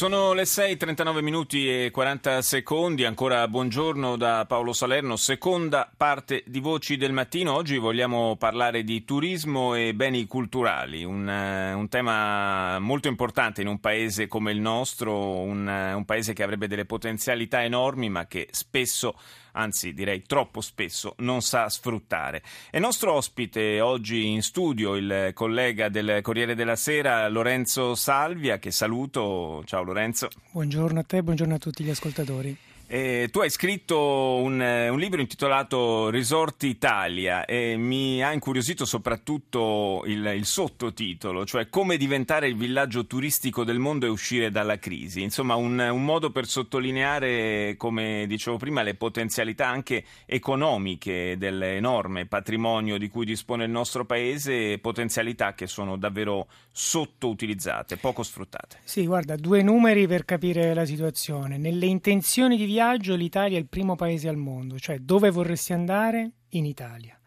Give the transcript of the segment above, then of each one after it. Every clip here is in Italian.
Sono le 6:39 minuti e 40 secondi, ancora buongiorno da Paolo Salerno, seconda parte di Voci del Mattino. Oggi vogliamo parlare di turismo e beni culturali, un, uh, un tema molto importante in un paese come il nostro, un, uh, un paese che avrebbe delle potenzialità enormi ma che spesso anzi direi troppo spesso, non sa sfruttare. È nostro ospite oggi in studio il collega del Corriere della Sera Lorenzo Salvia, che saluto. Ciao Lorenzo. Buongiorno a te, buongiorno a tutti gli ascoltatori. Eh, tu hai scritto un, eh, un, libro intitolato Resort Italia e mi ha incuriosito soprattutto il, il, sottotitolo, cioè come diventare il villaggio turistico del mondo e uscire dalla crisi. Insomma, un, un modo per sottolineare, come dicevo prima, le potenzialità anche economiche dell'enorme patrimonio di cui dispone il nostro paese, potenzialità che sono davvero sottoutilizzate, poco sfruttate. Sì, guarda, due numeri per capire la situazione. Nelle intenzioni di viaggio l'Italia è il primo paese al mondo, cioè dove vorresti andare? In Italia.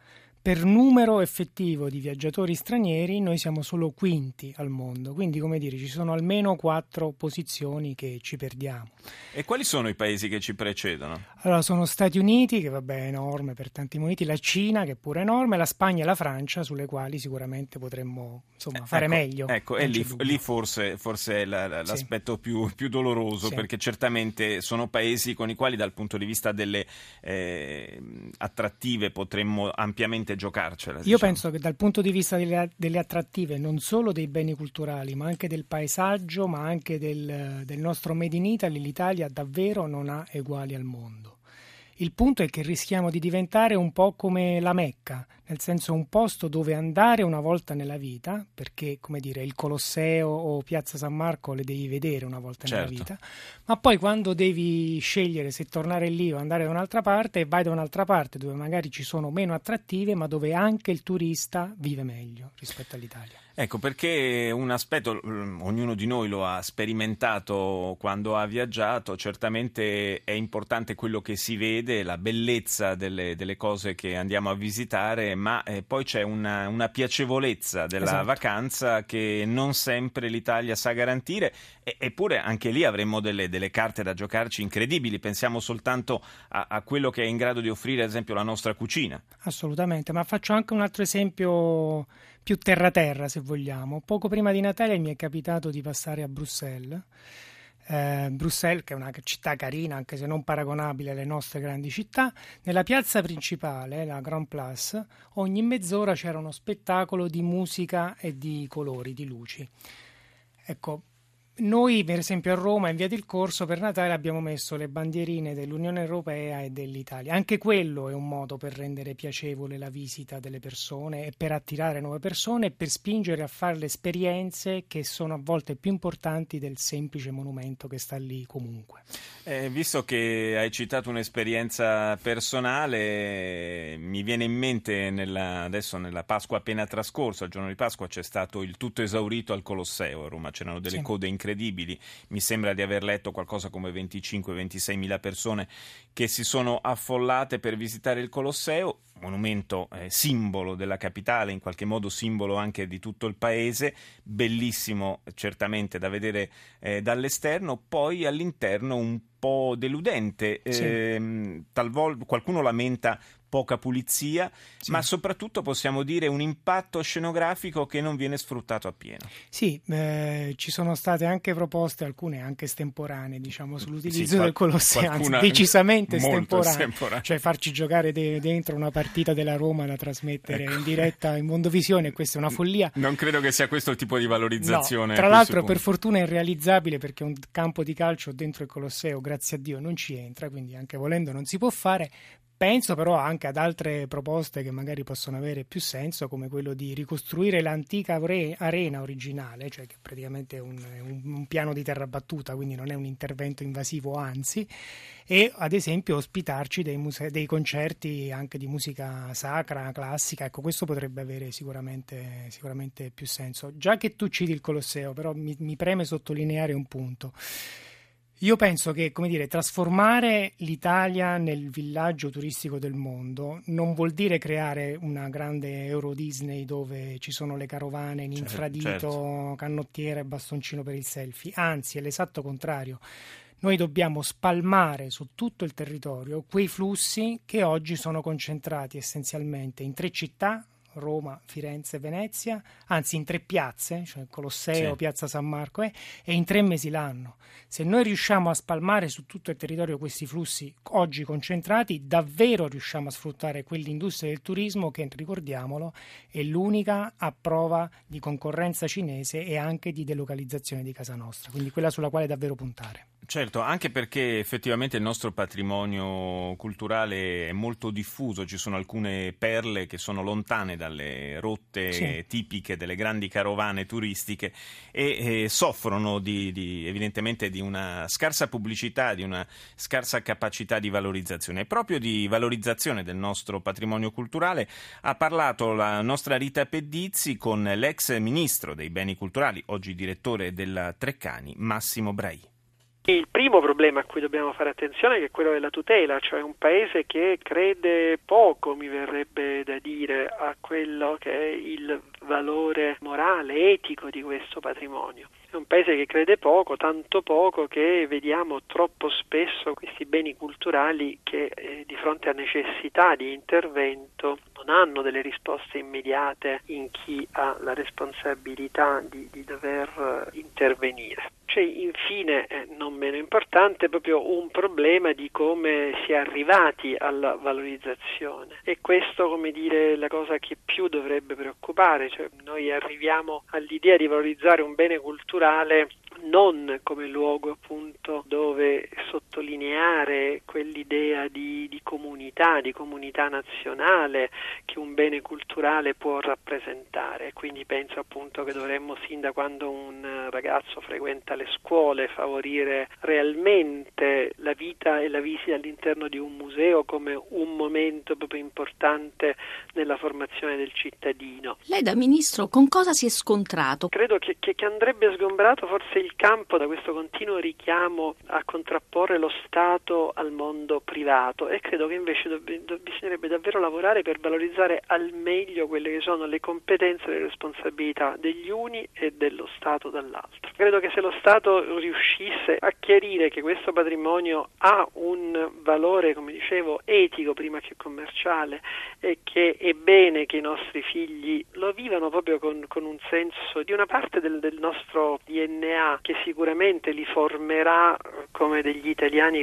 Per numero effettivo di viaggiatori stranieri noi siamo solo quinti al mondo, quindi come dire ci sono almeno quattro posizioni che ci perdiamo. E quali sono i paesi che ci precedono? Allora sono Stati Uniti, che vabbè è enorme per tanti motivi, la Cina che è pure enorme, la Spagna e la Francia sulle quali sicuramente potremmo insomma, fare ecco, meglio. Ecco, e lì, lì, forse, forse è la, la, sì. l'aspetto più, più doloroso sì. perché certamente sono paesi con i quali dal punto di vista delle eh, attrattive potremmo ampiamente veramente giocarcela. Io diciamo. penso che dal punto di vista delle, delle, attrattive, non solo dei beni culturali, ma anche del paesaggio, ma anche del, del nostro Made in Italy, l'Italia davvero non ha eguali al mondo. Il punto è che rischiamo di diventare un po' come la Mecca, nel senso un posto dove andare una volta nella vita, perché come dire il Colosseo o Piazza San Marco le devi vedere una volta certo. nella vita, ma poi quando devi scegliere se tornare lì o andare da un'altra parte, vai da un'altra parte dove magari ci sono meno attrattive, ma dove anche il turista vive meglio rispetto all'Italia. Ecco, perché un aspetto, mm, ognuno di noi lo ha sperimentato quando ha viaggiato, certamente è importante quello che si vede, la bellezza delle, delle cose che andiamo a visitare, ma eh, poi c'è una, una piacevolezza della esatto. vacanza che non sempre l'Italia sa garantire, e, eppure anche lì avremmo delle, delle, carte da giocarci incredibili, pensiamo soltanto a, a quello che è in grado di offrire, ad esempio, la nostra cucina. Assolutamente, ma faccio anche un altro esempio più terra-terra, se vogliamo. Poco prima di Natale mi è capitato di passare a Bruxelles. Eh, Bruxelles, che è una città carina, anche se non paragonabile alle nostre grandi città, nella piazza principale, la Grand Place, ogni mezz'ora c'era uno spettacolo di musica e di colori, di luci. Ecco, noi, per esempio, a Roma, in via del Corso, per Natale abbiamo messo le bandierine dell'Unione Europea e dell'Italia. Anche quello è un modo per rendere piacevole la visita delle persone e per attirare nuove persone e per spingere a fare le esperienze che sono a volte più importanti del semplice monumento che sta lì comunque. Eh, visto che hai citato un'esperienza personale, mi viene in mente nella, adesso nella Pasqua appena trascorsa, il giorno di Pasqua, c'è stato il tutto esaurito al Colosseo a Roma, c'erano delle sì. code incredibili incredibili. Mi sembra di aver letto qualcosa come 25-26 mila persone che si sono affollate per visitare il Colosseo, monumento eh, simbolo della capitale, in qualche modo simbolo anche di tutto il paese, bellissimo certamente da vedere eh, dall'esterno, poi all'interno un po' deludente. Sì. Eh, talvolta qualcuno lamenta poca pulizia, sì. ma soprattutto possiamo dire un impatto scenografico che non viene sfruttato appieno. Sì, eh, ci sono state anche proposte, alcune anche estemporanee, diciamo, sull'utilizzo sì, del Colosseo, anzi, decisamente estemporanee, cioè farci giocare de- dentro una partita della Roma da trasmettere ecco. in diretta in Mondovisione, questa è una follia. Non credo che sia questo il tipo di valorizzazione. No, tra l'altro, per fortuna è irrealizzabile perché un campo di calcio dentro il Colosseo, grazie a Dio, non ci entra, quindi anche volendo non si può fare, Penso però anche ad altre proposte che magari possono avere più senso, come quello di ricostruire l'antica arena originale, cioè che praticamente è un, un, un piano di terra battuta, quindi non è un intervento invasivo, anzi, e ad esempio ospitarci dei, muse- dei concerti anche di musica sacra, classica. Ecco, questo potrebbe avere sicuramente, sicuramente più senso. Già che tu citi il Colosseo, però mi, mi preme sottolineare un punto. Io penso che, come dire, trasformare l'Italia nel villaggio turistico del mondo non vuol dire creare una grande Euro Disney dove ci sono le carovane in certo, infradito, certo. canottiera e bastoncino per il selfie. Anzi, è l'esatto contrario. Noi dobbiamo spalmare su tutto il territorio quei flussi che oggi sono concentrati essenzialmente in tre città, Roma, Firenze, Venezia, anzi in tre piazze, cioè Colosseo, sì. Piazza San Marco, eh, e in tre mesi l'anno. Se noi riusciamo a spalmare su tutto il territorio questi flussi oggi concentrati, davvero riusciamo a sfruttare quell'industria del turismo che, ricordiamolo, è l'unica a prova di concorrenza cinese e anche di delocalizzazione di casa nostra, quindi quella sulla quale davvero puntare. Certo, anche perché effettivamente il nostro patrimonio culturale è molto diffuso, ci sono alcune perle che sono lontane dalle rotte sì. tipiche delle grandi carovane turistiche e, e soffrono di, di, evidentemente di una scarsa pubblicità, di una scarsa capacità di valorizzazione. E proprio di valorizzazione del nostro patrimonio culturale ha parlato la nostra Rita Pedizzi con l'ex ministro dei beni culturali, oggi direttore della Treccani, Massimo Brai. Il primo problema a cui dobbiamo fare attenzione è quello della tutela, cioè un paese che crede poco, mi verrebbe da dire, a quello che è il valore morale, etico di questo patrimonio. È un paese che crede poco, tanto poco che vediamo troppo spesso questi beni culturali che eh, di fronte a necessità di intervento non hanno delle risposte immediate in chi ha la responsabilità di, di dover eh, intervenire. C'è infine, eh, non meno importante, proprio un problema di come si è arrivati alla valorizzazione e questo, come dire, è la cosa che più dovrebbe preoccupare, cioè noi arriviamo all'idea di valorizzare un bene culturale non come luogo appunto dove sottolineare quell'idea di, di, comunità, di comunità nazionale che un bene culturale può rappresentare. Quindi penso appunto che dovremmo sin da quando un ragazzo frequenta le scuole favorire realmente la vita e la visita all'interno di un museo come un momento proprio importante nella formazione del cittadino. Lei da ministro con cosa si è scontrato? Credo che, che, che andrebbe sgombrato forse il campo da questo continuo richiamo a contrapporre lo Stato al mondo privato e credo che invece dobb- do- bisognerebbe davvero lavorare per valorizzare al meglio quelle che sono le competenze e le responsabilità degli uni e dello Stato dall'altro. Credo che se lo Stato riuscisse a chiarire che questo patrimonio ha un valore, come dicevo, etico prima che commerciale e che è bene che i nostri figli lo vivano proprio con, con un senso di una parte del, del nostro DNA che sicuramente li formerà come degli italiani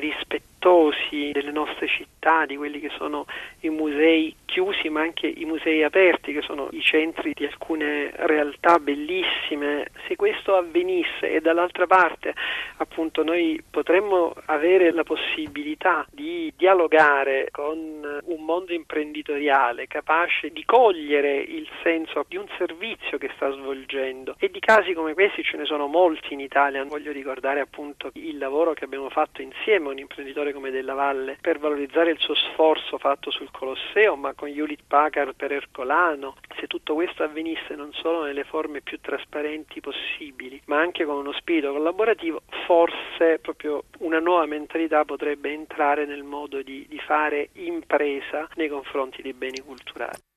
rispettosi delle nostre città, di quelli che sono i musei chiusi ma anche i musei aperti che sono i centri di alcune realtà bellissime. Se questo avvenisse e dall'altra parte appunto noi potremmo avere la possibilità di dialogare con un mondo imprenditoriale capace di cogliere il senso di un servizio che sta svolgendo e di casi come questi ce ne sono molti in Italia. Voglio ricordare appunto il lavoro che abbiamo fatto insieme a un imprenditore come Della Valle per valorizzare il suo sforzo fatto sul Colosseo, ma con Hewlett Packard per Ercolano. Se tutto questo avvenisse non solo nelle forme più trasparenti possibili, ma anche con uno spirito collaborativo, forse proprio una nuova mentalità potrebbe entrare nel modo di, di fare impresa nei confronti dei beni culturali.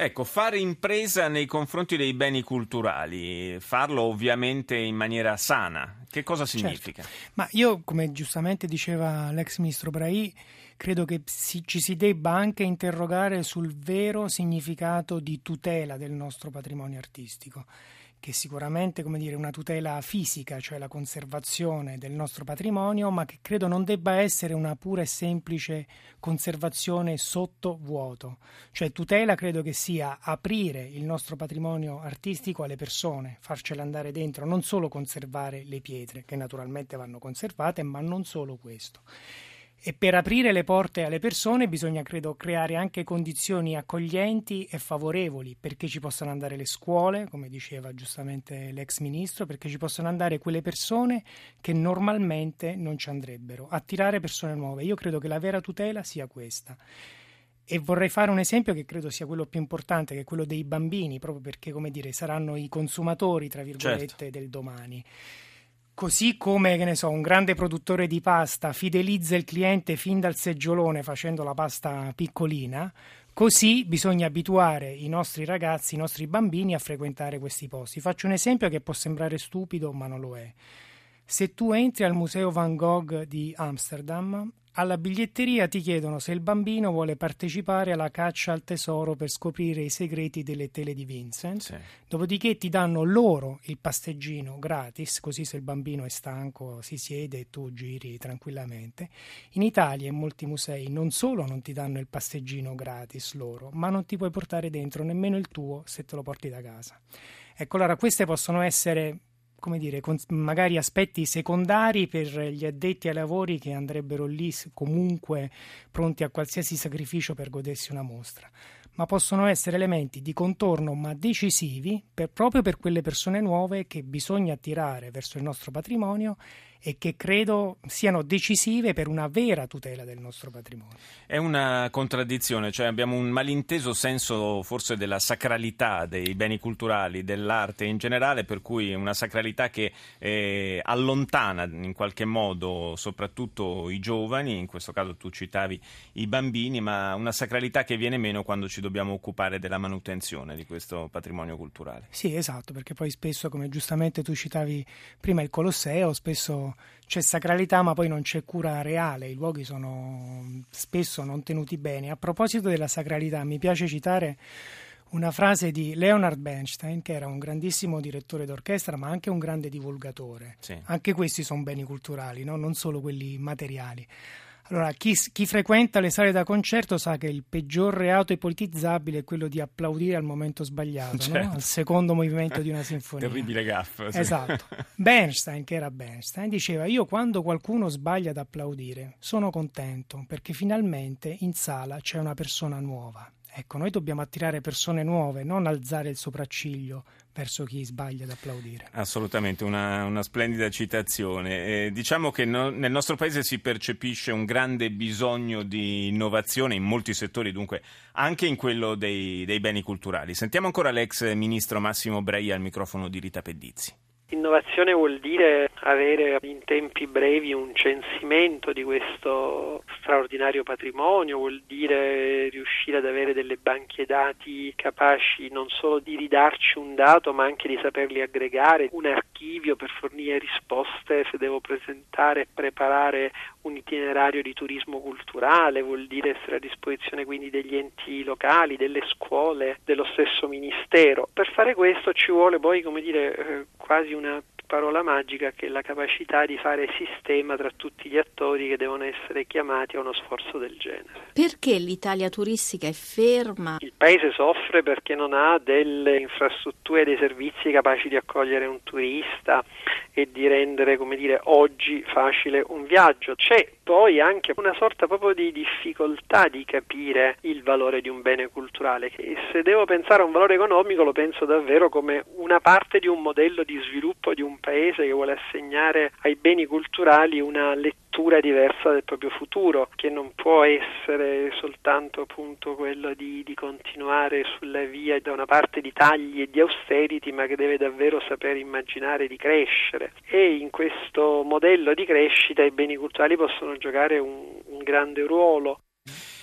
Ecco, fare impresa nei confronti dei beni culturali, farlo ovviamente in maniera sana, che cosa certo. significa? Certo. Ma io, come giustamente diceva l'ex ministro Brai, credo che si, ci si debba anche interrogare sul vero significato di tutela del nostro patrimonio artistico che sicuramente come dire, una tutela fisica, cioè la conservazione del nostro patrimonio, ma che credo non debba essere una pura e semplice conservazione sotto vuoto. Cioè tutela credo che sia aprire il nostro patrimonio artistico alle persone, farcele andare dentro, non solo conservare le pietre, che naturalmente vanno conservate, ma non solo questo. E per aprire le porte alle persone bisogna, credo, creare anche condizioni accoglienti e favorevoli perché ci possano andare le scuole, come diceva giustamente l'ex ministro, perché ci possano andare quelle persone che normalmente non ci andrebbero, attirare persone nuove. Io credo che la vera tutela sia questa. E vorrei fare un esempio che credo sia quello più importante, che è quello dei bambini, proprio perché, come dire, saranno i consumatori, tra virgolette, certo. del domani Così come, che ne so, un grande produttore di pasta fidelizza il cliente fin dal seggiolone facendo la pasta piccolina, così bisogna abituare i nostri ragazzi, i nostri bambini a frequentare questi posti. Faccio un esempio che può sembrare stupido, ma non lo è. Se tu entri al Museo Van Gogh di Amsterdam, alla biglietteria ti chiedono se il bambino vuole partecipare alla caccia al tesoro per scoprire i segreti delle tele di Vincent. Sì. Dopodiché ti danno loro il pasteggino gratis, così se il bambino è stanco si siede e tu giri tranquillamente. In Italia in molti musei non solo non ti danno il pasteggino gratis loro, ma non ti puoi portare dentro nemmeno il tuo se te lo porti da casa. Ecco, allora queste possono essere come dire, con magari aspetti secondari per gli addetti ai lavori che andrebbero lì comunque pronti a qualsiasi sacrificio per godersi una mostra, ma possono essere elementi di contorno ma decisivi per, proprio per quelle persone nuove che bisogna attirare verso il nostro patrimonio e che credo siano decisive per una vera tutela del nostro patrimonio. È una contraddizione, cioè abbiamo un malinteso senso forse della sacralità dei beni culturali, dell'arte in generale, per cui una sacralità che eh, allontana in qualche modo soprattutto i giovani, in questo caso tu citavi i bambini, ma una sacralità che viene meno quando ci dobbiamo occupare della manutenzione di questo patrimonio culturale. Sì, esatto, perché poi spesso, come giustamente tu citavi prima il Colosseo, spesso c'è sacralità ma poi non c'è cura reale, i luoghi sono spesso non tenuti bene. A proposito della sacralità mi piace citare una frase di Leonard Bernstein, che era un grandissimo direttore d'orchestra, ma anche un grande divulgatore. Sì. Anche questi sono beni culturali, no? non solo quelli materiali. Allora, chi, chi, frequenta le sale da concerto sa che il peggior reato ipotizzabile è quello di applaudire al momento sbagliato, certo. no? al secondo movimento di una sinfonia. Terribile gaffa. Sì. Esatto. Bernstein, che era Bernstein, diceva: Io quando qualcuno sbaglia ad applaudire sono contento perché finalmente in sala c'è una persona nuova. Ecco, noi dobbiamo attirare persone nuove, non alzare il sopracciglio verso chi sbaglia ad applaudire. Assolutamente, una, una splendida citazione. Eh, diciamo che no, nel nostro paese si percepisce un grande bisogno di innovazione in molti settori, dunque anche in quello dei, dei beni culturali. Sentiamo ancora l'ex ministro Massimo Breia al microfono di Rita Pedizzi. Innovazione vuol dire avere in tempi brevi un censimento di questo straordinario patrimonio, vuol dire riuscire ad avere delle banche dati capaci non solo di ridarci un dato ma anche di saperli aggregare, un archivio per fornire risposte se devo presentare e preparare un itinerario di turismo culturale, vuol dire essere a disposizione quindi degli enti locali, delle scuole, dello stesso ministero. Per fare questo ci vuole poi, come dire, eh, quasi una parola magica che è la capacità di fare sistema tra tutti gli attori che devono essere chiamati a uno sforzo del genere. Perché l'Italia turistica è ferma? Il paese soffre perché non ha delle infrastrutture e dei servizi capaci di accogliere un turista e di rendere, come dire, oggi facile un viaggio. C'è poi anche una sorta proprio di difficoltà di capire il valore di un bene culturale. E se devo pensare a un valore economico lo penso davvero come una parte di un modello di sviluppo di un paese che vuole assegnare ai beni culturali una lettura diversa del proprio futuro, che non può essere soltanto appunto quello di, di continuare sulla via da una parte di tagli e di austerity, ma che deve davvero saper immaginare di crescere. E in questo modello di crescita i beni culturali possono giocare un, un grande ruolo.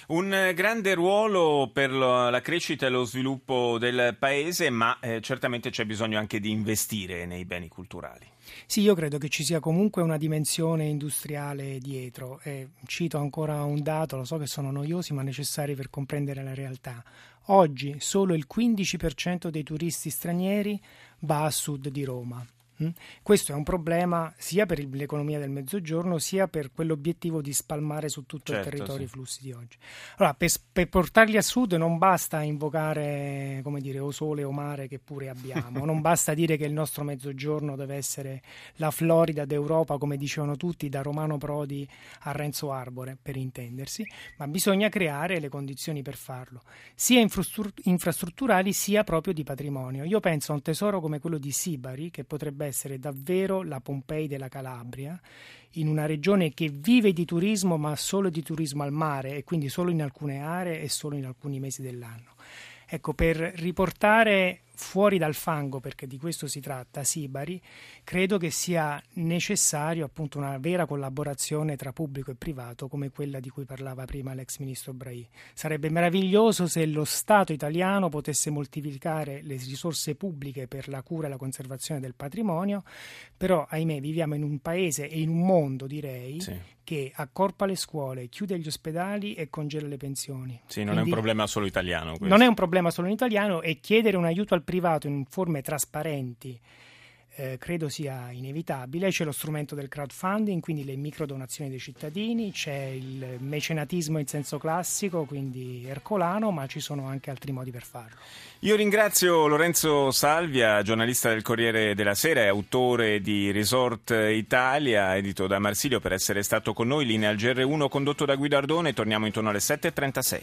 Un grande ruolo per la crescita e lo sviluppo del paese, ma eh, certamente c'è bisogno anche di investire nei beni culturali. Sì, io credo che ci sia comunque una dimensione industriale dietro. E cito ancora un dato, lo so che sono noiosi, ma necessari per comprendere la realtà. Oggi solo il 15% dei turisti stranieri va a sud di Roma. Mm? Questo è un problema sia per l'economia del mezzogiorno sia per quell'obiettivo di spalmare su tutto certo, il territorio sì. i flussi di oggi. Allora, per, per, portarli a sud non basta invocare come dire, o sole o mare che pure abbiamo, non basta dire che il nostro mezzogiorno deve essere la Florida d'Europa, come dicevano tutti, da Romano Prodi a Renzo Arbore, per intendersi, ma bisogna creare le condizioni per farlo, sia infrastrutturali sia proprio di patrimonio. Io penso a un tesoro come quello di Sibari, che potrebbe essere davvero la Pompei della Calabria, in una regione che vive di turismo ma solo di turismo al mare e quindi solo in alcune aree e solo in alcuni mesi dell'anno. Ecco, per riportare fuori dal fango, perché di questo si tratta, Sibari, credo che sia necessario appunto una vera collaborazione tra pubblico e privato come quella di cui parlava prima l'ex ministro Braì. Sarebbe meraviglioso se lo Stato italiano potesse moltiplicare le risorse pubbliche per la cura e la conservazione del patrimonio, però ahimè viviamo in un paese e in un mondo, direi, sì. che accorpa le scuole, chiude gli ospedali e congela le pensioni. Sì, non Quindi, è un problema solo italiano. Questo. Non è un problema solo in italiano e chiedere un aiuto al privato in forme trasparenti eh, credo sia inevitabile. C'è lo strumento del crowdfunding, quindi le microdonazioni dei cittadini, c'è il mecenatismo in senso classico, quindi ercolano, ma ci sono anche altri modi per farlo. Io ringrazio Lorenzo Salvia, giornalista del Corriere della Sera e autore di Resort Italia, edito da Marsilio, per essere stato con noi. Linea al GR1 condotto da Guido Ardone. Torniamo intorno alle 7.36.